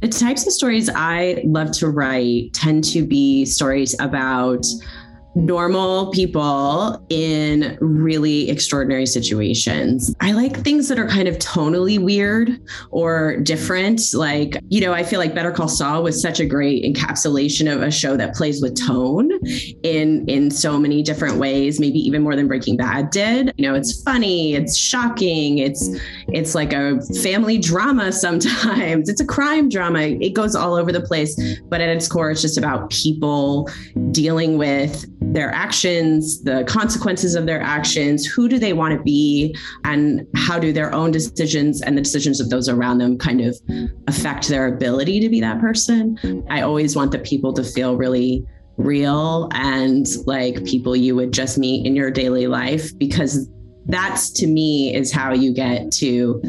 The types of stories I love to write tend to be stories about normal people in really extraordinary situations. I like things that are kind of tonally weird or different. Like, you know, I feel like Better Call Saul was such a great encapsulation of a show that plays with tone in in so many different ways, maybe even more than Breaking Bad did. You know, it's funny, it's shocking, it's it's like a family drama sometimes. It's a crime drama. It goes all over the place, but at its core it's just about people dealing with their actions, the consequences of their actions, who do they want to be, and how do their own decisions and the decisions of those around them kind of affect their ability to be that person. I always want the people to feel really real and like people you would just meet in your daily life because that's to me is how you get to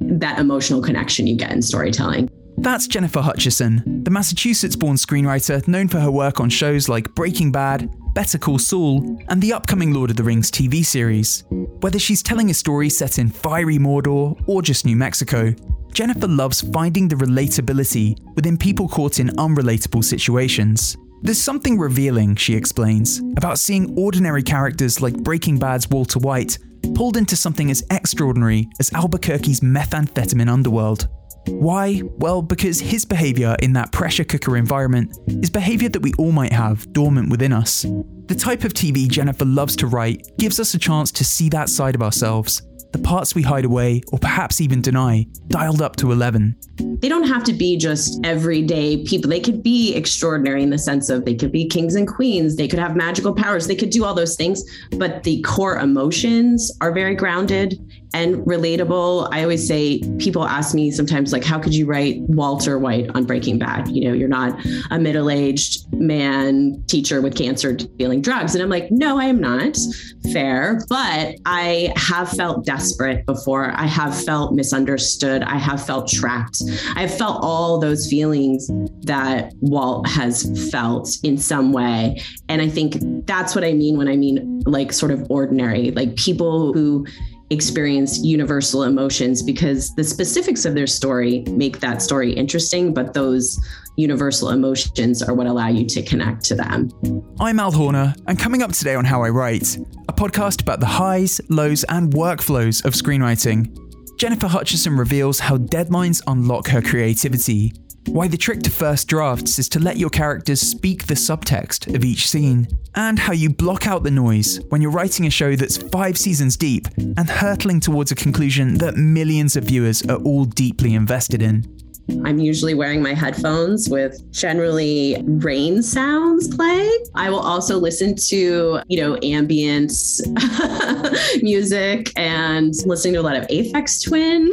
that emotional connection you get in storytelling. That's Gennifer Hutchison, the Massachusetts born screenwriter known for her work on shows like Breaking Bad, Better Call Saul, and the upcoming Lord of the Rings TV series. Whether she's telling a story set in fiery Mordor or just New Mexico, Gennifer loves finding the relatability within people caught in unrelatable situations. There's something revealing, she explains, about seeing ordinary characters like Breaking Bad's Walter White pulled into something as extraordinary as Albuquerque's methamphetamine underworld. Why? Well, because his behaviour in that pressure cooker environment is behaviour that we all might have dormant within us. The type of TV Gennifer loves to write gives us a chance to see that side of ourselves the parts we hide away or perhaps even deny, dialed up to 11. They don't have to be just everyday people. They could be extraordinary in the sense of they could be kings and queens, they could have magical powers, they could do all those things, but the core emotions are very grounded and relatable. I always say people ask me sometimes like how could you write Walter White on Breaking Bad? You know, you're not a middle-aged man teacher with cancer dealing drugs and I'm like, "No, I am not." Fair, but I have felt desperate before. I have felt misunderstood. I have felt trapped. I have felt all those feelings that Walt has felt in some way. And I think that's what I mean when I mean like sort of ordinary, like people who experience universal emotions because the specifics of their story make that story interesting, but those universal emotions are what allow you to connect to them. I'm Al Horner, and coming up today on How I Write, a podcast about the highs, lows, and workflows of screenwriting. Gennifer Hutchison reveals how deadlines unlock her creativity why the trick to first drafts is to let your characters speak the subtext of each scene, and how you block out the noise when you're writing a show that's five seasons deep and hurtling towards a conclusion that millions of viewers are all deeply invested in. I'm usually wearing my headphones with generally rain sounds playing. I will also listen to, you know, ambient music and listening to a lot of Aphex Twin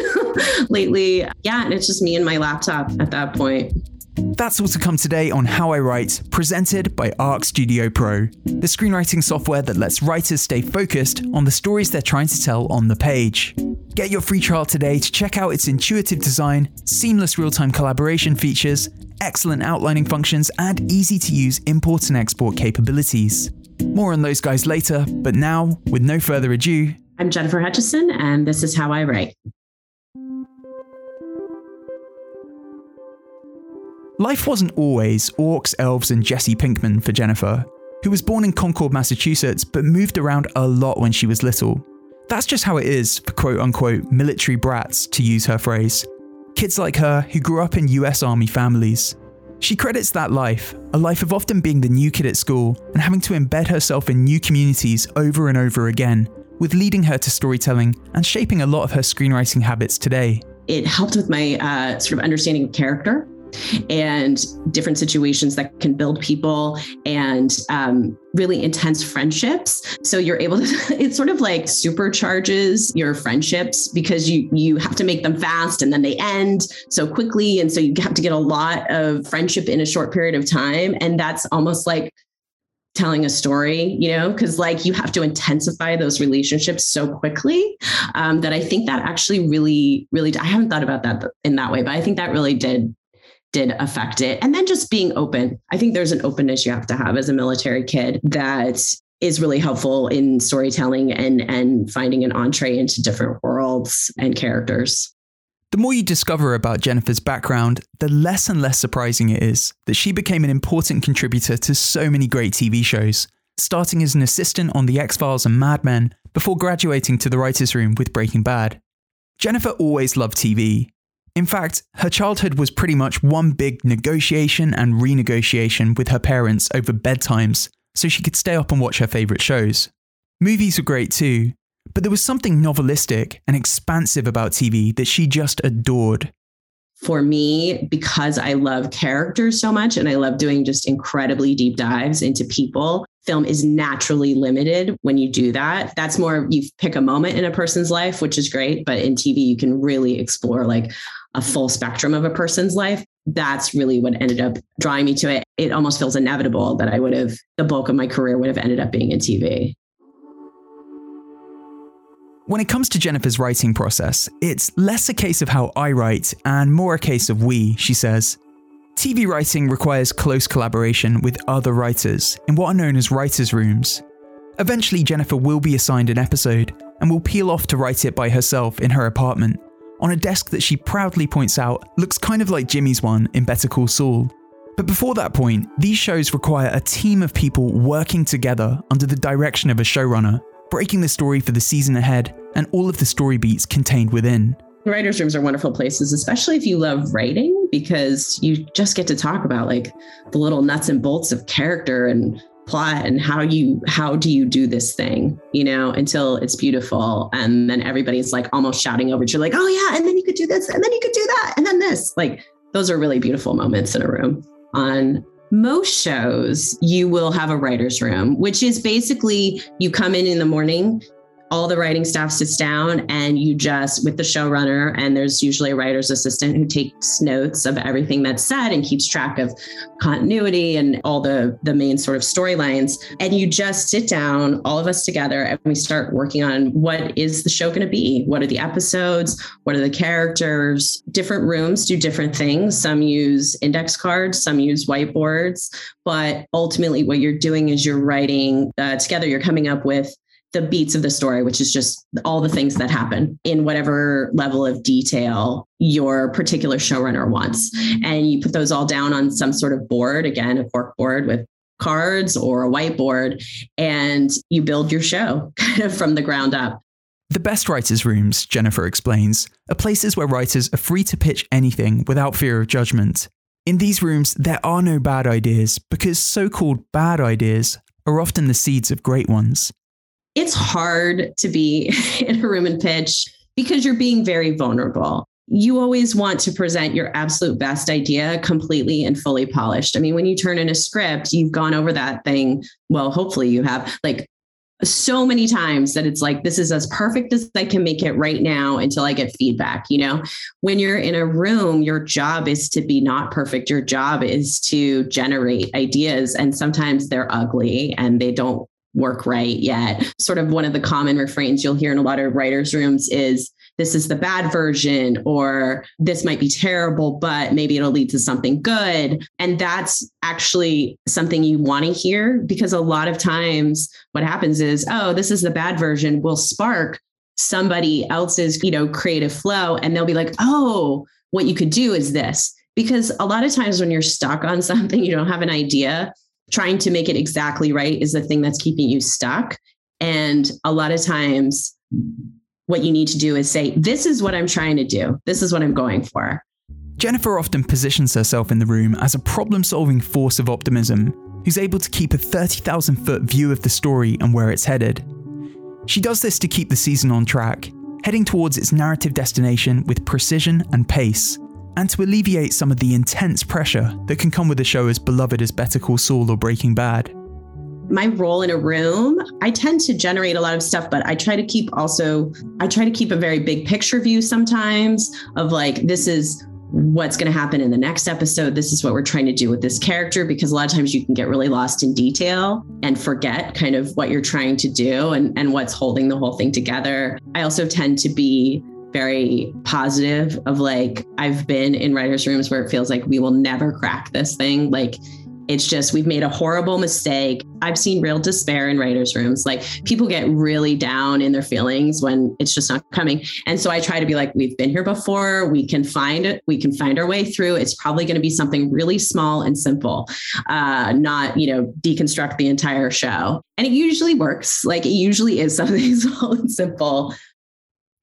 lately. Yeah, and it's just me and my laptop at that point. That's all to come today on How I Write, presented by Arc Studio Pro, the screenwriting software that lets writers stay focused on the stories they're trying to tell on the page. Get your free trial today to check out its intuitive design, seamless real time collaboration features, excellent outlining functions, and easy to use import and export capabilities. More on those guys later, but now, with no further ado, I'm Gennifer Hutchison, and this is How I Write. Life wasn't always orcs, elves, and Jesse Pinkman for Gennifer, who was born in Concord, Massachusetts, but moved around a lot when she was little. That's just how it is for quote unquote military brats, to use her phrase. Kids like her who grew up in US Army families. She credits that life, a life of often being the new kid at school and having to embed herself in new communities over and over again, with leading her to storytelling and shaping a lot of her screenwriting habits today. It helped with my uh, sort of understanding of character and different situations that can build people and um, really intense friendships. So you're able to, it sort of like supercharges your friendships because you you have to make them fast and then they end so quickly. And so you have to get a lot of friendship in a short period of time. And that's almost like telling a story, you know, because like you have to intensify those relationships so quickly um, that I think that actually really, really, I haven't thought about that in that way, but I think that really did did affect it. And then just being open. I think there's an openness you have to have as a military kid that is really helpful in storytelling and and finding an entree into different worlds and characters. The more you discover about Gennifer's background, the less and less surprising it is that she became an important contributor to so many great TV shows, starting as an assistant on The X Files and Mad Men before graduating to the writer's room with Breaking Bad. Gennifer always loved TV. In fact, her childhood was pretty much one big negotiation and renegotiation with her parents over bedtimes so she could stay up and watch her favourite shows. Movies were great too, but there was something novelistic and expansive about TV that she just adored. For me, because I love characters so much and I love doing just incredibly deep dives into people, film is naturally limited when you do that. That's more you pick a moment in a person's life, which is great, but in TV you can really explore like a full spectrum of a person's life. That's really what ended up drawing me to it. It almost feels inevitable that I would have the bulk of my career would have ended up being in TV. When it comes to Gennifer's writing process, it's less a case of how I write and more a case of we, she says. TV writing requires close collaboration with other writers in what are known as writers' rooms. Eventually, Gennifer will be assigned an episode and will peel off to write it by herself in her apartment, on a desk that she proudly points out looks kind of like Jimmy's one in Better Call Saul. But before that point, these shows require a team of people working together under the direction of a showrunner, breaking the story for the season ahead and all of the story beats contained within. Writers' rooms are wonderful places, especially if you love writing, because you just get to talk about like the little nuts and bolts of character and plot and how you how do you do this thing you know until it's beautiful. And then everybody's like almost shouting over you like oh yeah and then you could do this and then you could do that and then this. Like those are really beautiful moments in a room. On most shows you will have a writer's room which is basically you come in in the morning all the writing staff sits down and you just with the showrunner and there's usually a writer's assistant who takes notes of everything that's said and keeps track of continuity and all the the main sort of storylines. And you just sit down all of us together and we start working on what is the show going to be? What are the episodes? What are the characters? Different rooms do different things. Some use index cards some use whiteboards but ultimately what you're doing is you're writing uh, together you're coming up with the beats of the story, which is just all the things that happen in whatever level of detail your particular showrunner wants. And you put those all down on some sort of board, again, a cork board with cards or a whiteboard, and you build your show kind of from the ground up. The best writers' rooms, Gennifer explains, are places where writers are free to pitch anything without fear of judgment. In these rooms, there are no bad ideas because so called bad ideas are often the seeds of great ones it's hard to be in a room and pitch because you're being very vulnerable. You always want to present your absolute best idea completely and fully polished. I mean, when you turn in a script, you've gone over that thing. Well, hopefully you have like so many times that it's like this is as perfect as I can make it right now until I get feedback. You know, when you're in a room, your job is to be not perfect. Your job is to generate ideas, and sometimes they're ugly and they don't work right yet. Sort of one of the common refrains you'll hear in a lot of writers' rooms is this is the bad version, or this might be terrible, but maybe it'll lead to something good. And that's actually something you want to hear because a lot of times what happens is, oh, this is the bad version will spark somebody else's, you know, creative flow. And they'll be like, oh, what you could do is this. Because a lot of times when you're stuck on something, you don't have an idea trying to make it exactly right is the thing that's keeping you stuck. And a lot of times, what you need to do is say, This is what I'm trying to do. This is what I'm going for. Gennifer often positions herself in the room as a problem solving force of optimism who's able to keep a 30,000 foot view of the story and where it's headed. She does this to keep the season on track, heading towards its narrative destination with precision and pace and to alleviate some of the intense pressure that can come with a show as beloved as Better Call Saul or Breaking Bad. My role in a room, I tend to generate a lot of stuff, but I try to keep also, I try to keep a very big picture view sometimes of like, this is what's going to happen in the next episode. This is what we're trying to do with this character because a lot of times you can get really lost in detail and forget kind of what you're trying to do and, and what's holding the whole thing together. I also tend to be very positive of like I've been in writers rooms where it feels like we will never crack this thing like it's just we've made a horrible mistake I've seen real despair in writers' rooms. Like people get really down in their feelings when it's just not coming. And so I try to be like, we've been here before. We can find it. We can find our way through. It's probably going to be something really small and simple, uh, not, you know, deconstruct the entire show. And it usually works. Like it usually is something small and simple.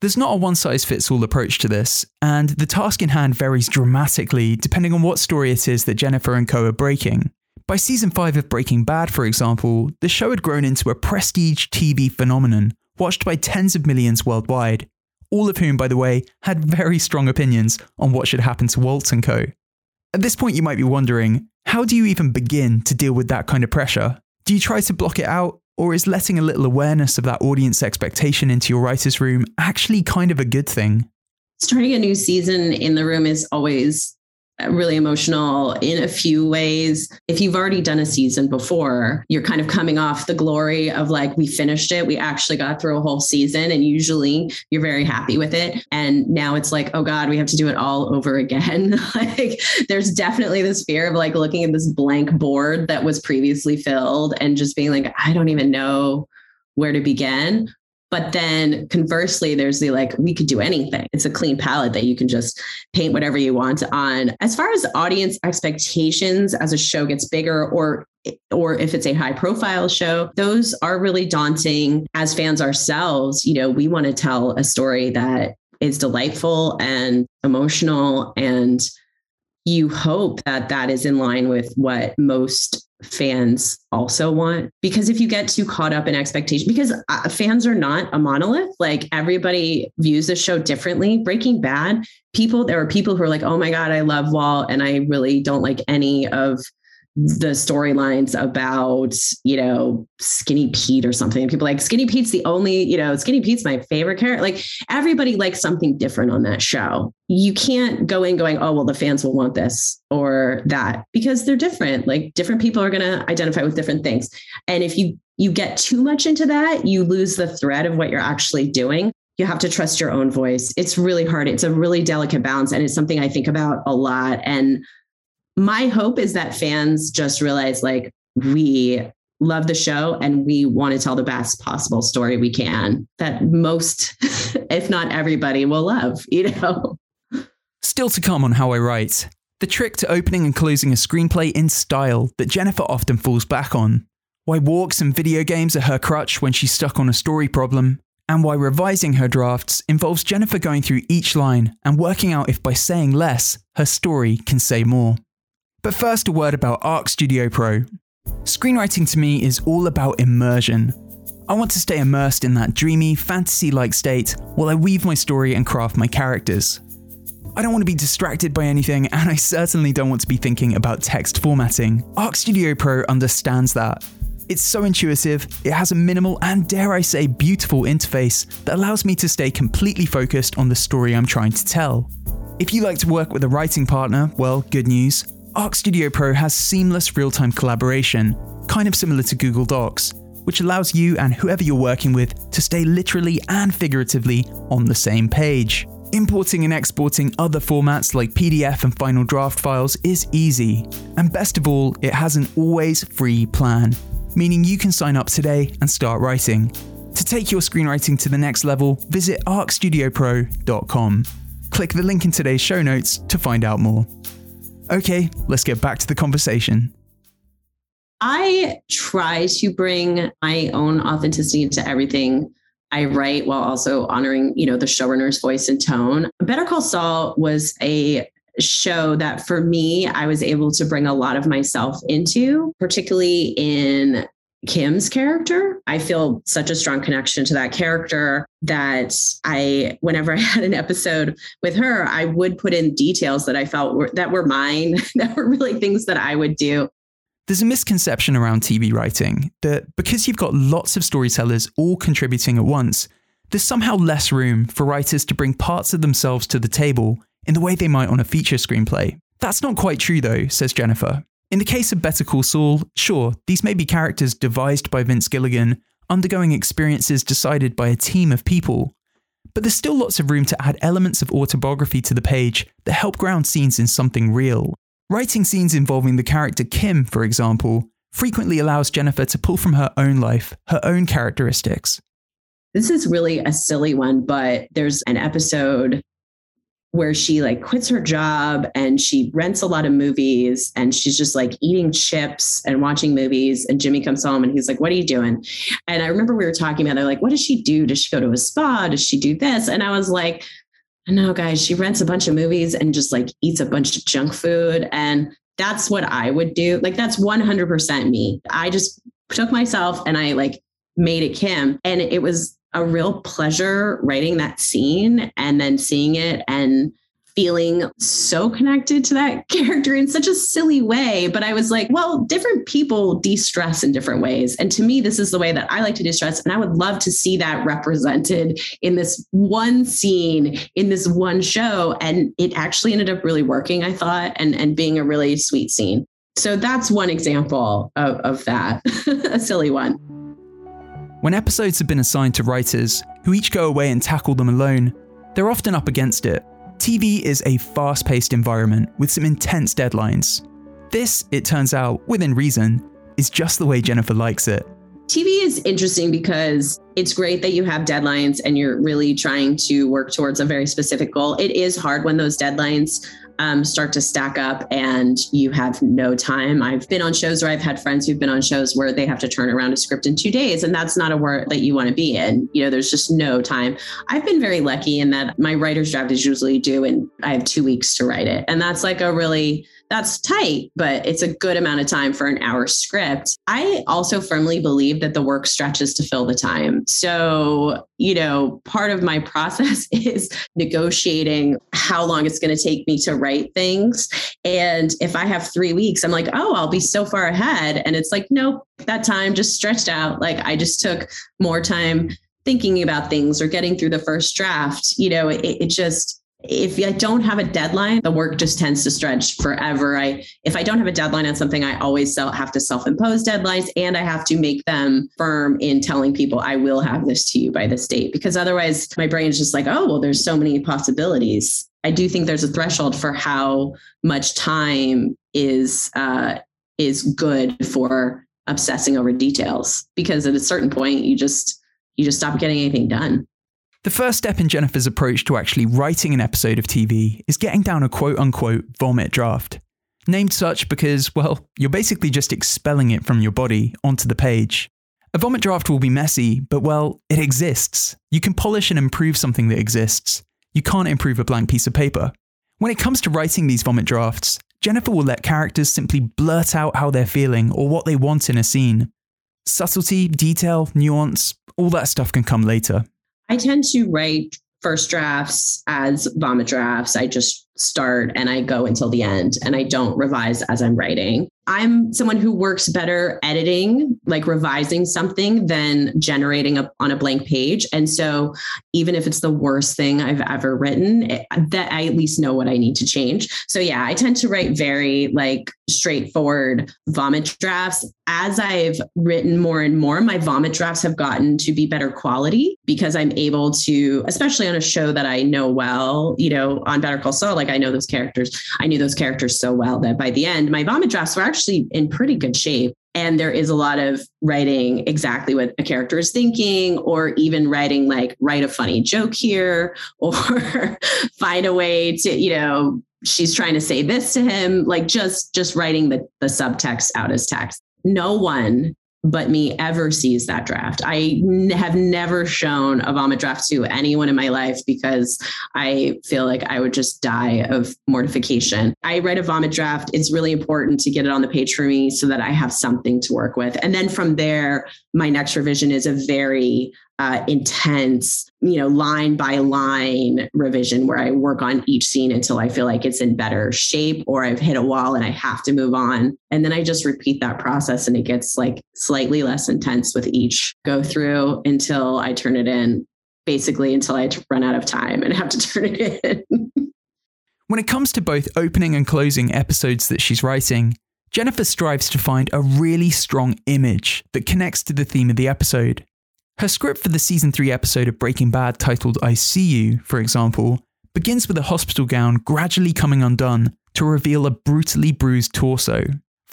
There's not a one size fits all approach to this, and the task in hand varies dramatically depending on what story it is that Gennifer and co are breaking. By season 5 of Breaking Bad, for example, the show had grown into a prestige TV phenomenon, watched by tens of millions worldwide, all of whom, by the way, had very strong opinions on what should happen to Walt and co. At this point, you might be wondering how do you even begin to deal with that kind of pressure? Do you try to block it out, or is letting a little awareness of that audience expectation into your writer's room actually kind of a good thing? Starting a new season in the room is always really emotional in a few ways. If you've already done a season before, you're kind of coming off the glory of like, we finished it. We actually got through a whole season, and usually you're very happy with it. And now it's like, oh God, we have to do it all over again. like, there's definitely this fear of like looking at this blank board that was previously filled and just being like, I don't even know where to begin. But then conversely, there's the like, we could do anything. It's a clean palette that you can just paint whatever you want on. As far as audience expectations as a show gets bigger or or if it's a high profile show those are really daunting as fans ourselves you know we want to tell a story that is delightful and emotional and you hope that that is in line with what most fans also want? Because if you get too caught up in expectation because uh, fans are not a monolith like everybody views the show differently. Breaking bad people there are people who are like oh my god i love walt and i really don't like any of the storylines about, you know, Skinny Pete or something. People like Skinny Pete's the only, you know, Skinny Pete's my favorite character. Like everybody likes something different on that show. You can't go in going, oh, well, the fans will want this or that because they're different. Like different people are going to identify with different things. And if you you get too much into that, you lose the thread of what you're actually doing. You have to trust your own voice. It's really hard. It's a really delicate balance. And it's something I think about a lot. And my hope is that fans just realize like we love the show and we want to tell the best possible story we can that most if not everybody will love you know? Still to come on how i write the trick to opening and closing a screenplay in style that gennifer often falls back on. Why walks and video games are her crutch when she's stuck on a story problem and why revising her drafts involves gennifer going through each line and working out if by saying less her story can say more but first, a word about Arc Studio Pro. Screenwriting to me is all about immersion. I want to stay immersed in that dreamy, fantasy like state while I weave my story and craft my characters. I don't want to be distracted by anything, and I certainly don't want to be thinking about text formatting. Arc Studio Pro understands that. It's so intuitive, it has a minimal and, dare I say, beautiful interface that allows me to stay completely focused on the story I'm trying to tell. If you like to work with a writing partner, well, good news. Arc Studio Pro has seamless real time collaboration, kind of similar to Google Docs, which allows you and whoever you're working with to stay literally and figuratively on the same page. Importing and exporting other formats like PDF and Final Draft files is easy, and best of all, it has an always free plan, meaning you can sign up today and start writing. To take your screenwriting to the next level, visit arcstudiopro.com. Click the link in today's show notes to find out more. Okay, let's get back to the conversation. I try to bring my own authenticity to everything I write while also honoring, you know, the showrunner's voice and tone. Better Call Saul was a show that for me, I was able to bring a lot of myself into, particularly in Kim's character. I feel such a strong connection to that character that I, whenever I had an episode with her, I would put in details that I felt were, that were mine, that were really things that I would do. There's a misconception around TV writing that because you've got lots of storytellers all contributing at once, there's somehow less room for writers to bring parts of themselves to the table in the way they might on a feature screenplay. That's not quite true, though, says Gennifer. In the case of Better Call Saul, sure, these may be characters devised by Vince Gilligan, undergoing experiences decided by a team of people, but there's still lots of room to add elements of autobiography to the page that help ground scenes in something real. Writing scenes involving the character Kim, for example, frequently allows Gennifer to pull from her own life her own characteristics. This is really a silly one, but there's an episode where she like quits her job and she rents a lot of movies and she's just like eating chips and watching movies. And Jimmy comes home and he's like what are you doing? And I remember we were talking about they're like what does she do? Does she go to a spa? Does she do this? And I was like no guys she rents a bunch of movies and just like eats a bunch of junk food. And that's what I would do. Like that's 100% me. I just took myself and I like made it Kim. And it was a real pleasure writing that scene and then seeing it and feeling so connected to that character in such a silly way. But I was like, well, different people de stress in different ways. And to me, this is the way that I like to de stress. And I would love to see that represented in this one scene, in this one show. And it actually ended up really working, I thought, and, and being a really sweet scene. So that's one example of, of that, a silly one. When episodes have been assigned to writers, who each go away and tackle them alone, they're often up against it. TV is a fast paced environment with some intense deadlines. This, it turns out, within reason, is just the way Gennifer likes it. TV is interesting because it's great that you have deadlines and you're really trying to work towards a very specific goal. It is hard when those deadlines um, start to stack up and you have no time. I've been on shows where I've had friends who've been on shows where they have to turn around a script in two days, and that's not a work that you want to be in. You know, there's just no time. I've been very lucky in that my writer's draft is usually due and I have two weeks to write it. And that's like a really that's tight, but it's a good amount of time for an hour script. I also firmly believe that the work stretches to fill the time. So, you know, part of my process is negotiating how long it's going to take me to write things. And if I have three weeks, I'm like, oh, I'll be so far ahead. And it's like, nope, that time just stretched out. Like I just took more time thinking about things or getting through the first draft. You know, it, it just, if I don't have a deadline, the work just tends to stretch forever. I if I don't have a deadline on something, I always have to self-impose deadlines and I have to make them firm in telling people I will have this to you by this date because otherwise my brain is just like, oh, well there's so many possibilities. I do think there's a threshold for how much time is uh, is good for obsessing over details because at a certain point you just you just stop getting anything done. The first step in Gennifer's approach to actually writing an episode of TV is getting down a quote unquote vomit draft. Named such because, well, you're basically just expelling it from your body onto the page. A vomit draft will be messy, but well, it exists. You can polish and improve something that exists. You can't improve a blank piece of paper. When it comes to writing these vomit drafts, Gennifer will let characters simply blurt out how they're feeling or what they want in a scene. Subtlety, detail, nuance, all that stuff can come later. I tend to write first drafts as vomit drafts. I just start and I go until the end and I don't revise as I'm writing. I'm someone who works better editing, like revising something than generating a, on a blank page. And so even if it's the worst thing I've ever written, it, that I at least know what I need to change. So yeah, I tend to write very like straightforward vomit drafts. As I've written more and more, my vomit drafts have gotten to be better quality because I'm able to, especially on a show that I know well, you know, on Better Call Saul, like I know those characters. I knew those characters so well that by the end, my vomit drafts were actually in pretty good shape. And there is a lot of writing exactly what a character is thinking, or even writing like, write a funny joke here, or find a way to, you know, she's trying to say this to him, like just just writing the, the subtext out as text. No one but me ever sees that draft. I n- have never shown a vomit draft to anyone in my life because I feel like I would just die of mortification. I write a vomit draft. It's really important to get it on the page for me so that I have something to work with. And then from there, my next revision is a very uh, intense, you know, line by line revision where I work on each scene until I feel like it's in better shape or I've hit a wall and I have to move on. And then I just repeat that process and it gets like slightly less intense with each go through until I turn it in, basically until I run out of time and have to turn it in. when it comes to both opening and closing episodes that she's writing, Gennifer strives to find a really strong image that connects to the theme of the episode. Her script for the season 3 episode of Breaking Bad, titled I See You, for example, begins with a hospital gown gradually coming undone to reveal a brutally bruised torso,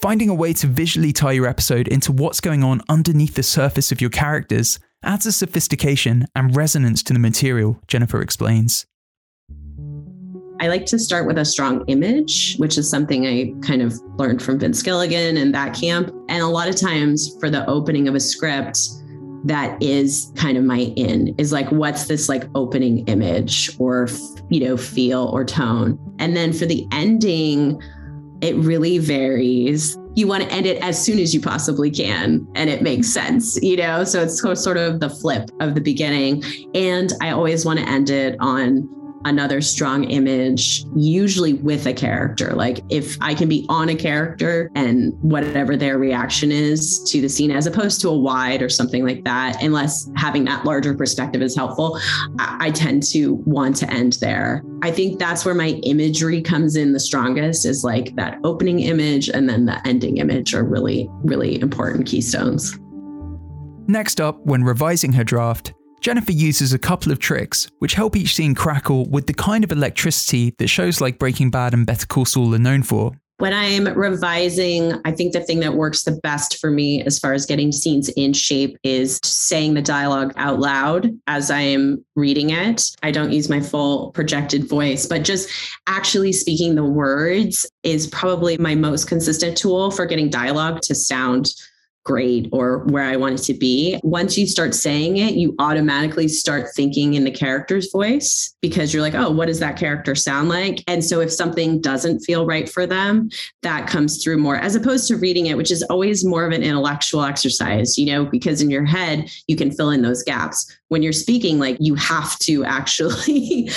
Finding a way to visually tie your episode into what's going on underneath the surface of your characters adds a sophistication and resonance to the material, Gennifer explains. I like to start with a strong image, which is something I kind of learned from Vince Gilligan and that camp. And a lot of times for the opening of a script, that is kind of my in is like what's this like opening image or you know feel or tone? And then for the ending it really varies. You want to end it as soon as you possibly can and it makes sense you know? So it's sort of the flip of the beginning. And i always want to end it on another strong image, usually with a character. Like if I can be on a character and whatever their reaction is to the scene, as opposed to a wide or something like that, unless having that larger perspective is helpful, I, I tend to want to end there. I think that's where my imagery comes in the strongest is like that opening image and then the ending image are really, really important keystones. Next up, when revising her draft, Gennifer uses a couple of tricks which help each scene crackle with the kind of electricity that shows like Breaking Bad and Better Call Saul are known for. When I'm revising, I think the thing that works the best for me as far as getting scenes in shape is saying the dialogue out loud as I am reading it. I don't use my full projected voice, but just actually speaking the words is probably my most consistent tool for getting dialogue to sound great or where I want it to be. Once you start saying it, you automatically start thinking in the character's voice because you're like, oh, what does that character sound like? And so if something doesn't feel right for them, that comes through more as opposed to reading it, which is always more of an intellectual exercise, you know, because in your head, you can fill in those gaps. When you're speaking, like you have to actually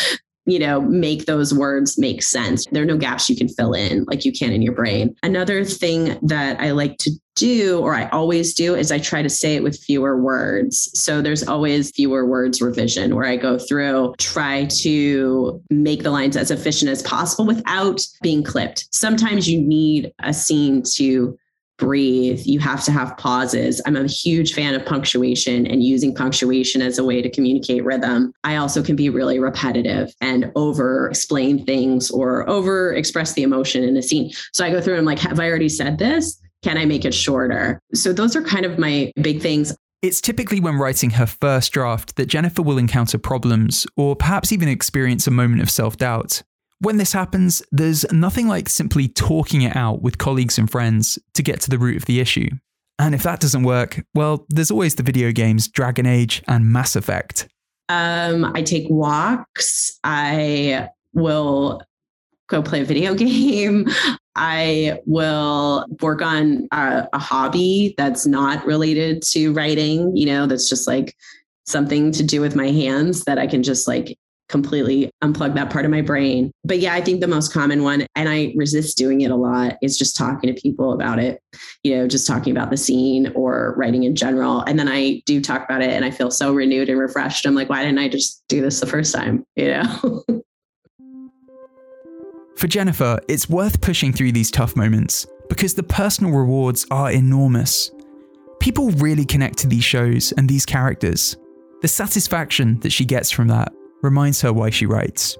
you know, make those words make sense. There are no gaps you can fill in like you can in your brain. Another thing that I like to do, or I always do, is I try to say it with fewer words. So there's always fewer words revision where I go through, try to make the lines as efficient as possible without being clipped. Sometimes you need a scene to breathe. You have to have pauses. I'm a huge fan of punctuation and using punctuation as a way to communicate rhythm. I also can be really repetitive and over explain things or over express the emotion in a scene. So I go through and I'm like, have I already said this? Can I make it shorter? So those are kind of my big things. It's typically when writing her first draft that Gennifer will encounter problems or perhaps even experience a moment of self doubt. When this happens, there's nothing like simply talking it out with colleagues and friends to get to the root of the issue. And if that doesn't work, well, there's always the video games Dragon Age and Mass Effect. Um, I take walks. I will go play a video game. I will work on a, a, hobby that's not related to writing, you know, that's just like something to do with my hands that I can just like completely unplug that part of my brain. But yeah, I think the most common one, and I resist doing it a lot, is just talking to people about it, you know, just talking about the scene or writing in general. And then I do talk about it and I feel so renewed and refreshed. I'm like, why didn't I just do this the first time? You know? For Gennifer, it's worth pushing through these tough moments because the personal rewards are enormous. People really connect to these shows and these characters. The satisfaction that she gets from that reminds her why she writes.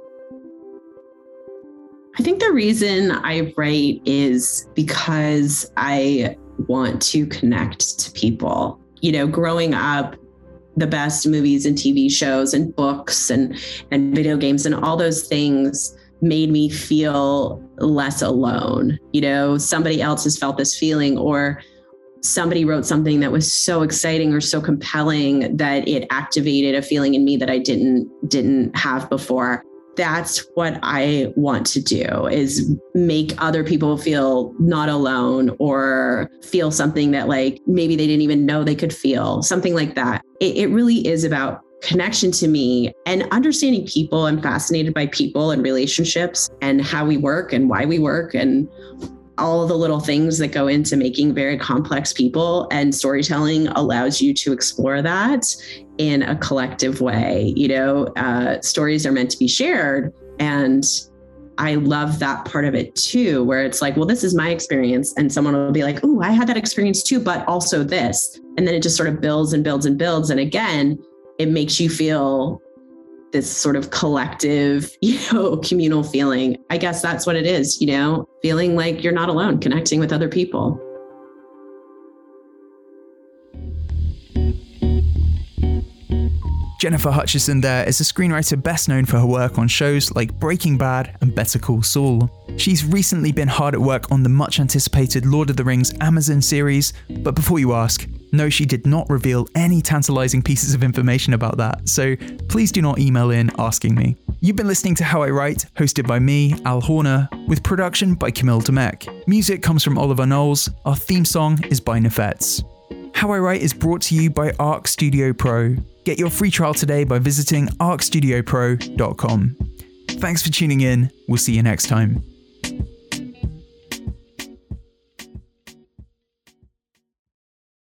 I think the reason I write is because I want to connect to people. You know, growing up, the best movies and TV shows and books and and video games and all those things made me feel less alone. You know, somebody else has felt this feeling or somebody wrote something that was so exciting or so compelling that it activated a feeling in me that I didn't didn't have before. That's what I want to do is make other people feel not alone or feel something that like maybe they didn't even know they could feel, something like that. It, it really is about connection to me and understanding people. I'm fascinated by people and relationships and how we work and why we work and all the little things that go into making very complex people and storytelling allows you to explore that in a collective way you know? Uh, stories are meant to be shared and i love that part of it too where it's like well this is my experience and someone will be like oh i had that experience too but also this. And then it just sort of builds and builds and builds and again it makes you feel this sort of collective, you know, communal feeling. I guess that's what it is, you know, feeling like you're not alone, connecting with other people. Gennifer Hutchison there is a screenwriter best known for her work on shows like Breaking Bad and Better Call Saul. She's recently been hard at work on the much anticipated Lord of the Rings Amazon series, but before you ask, no, she did not reveal any tantalizing pieces of information about that, so please do not email in asking me. You've been listening to How I Write, hosted by me, Al Horner, with production by Kamil Dymek. Music comes from Oliver Knowles, our theme song is by Nafets. How I Write is brought to you by Arc Studio Pro. Get your free trial today by visiting arcstudiopro.com. Thanks for tuning in. We'll see you next time.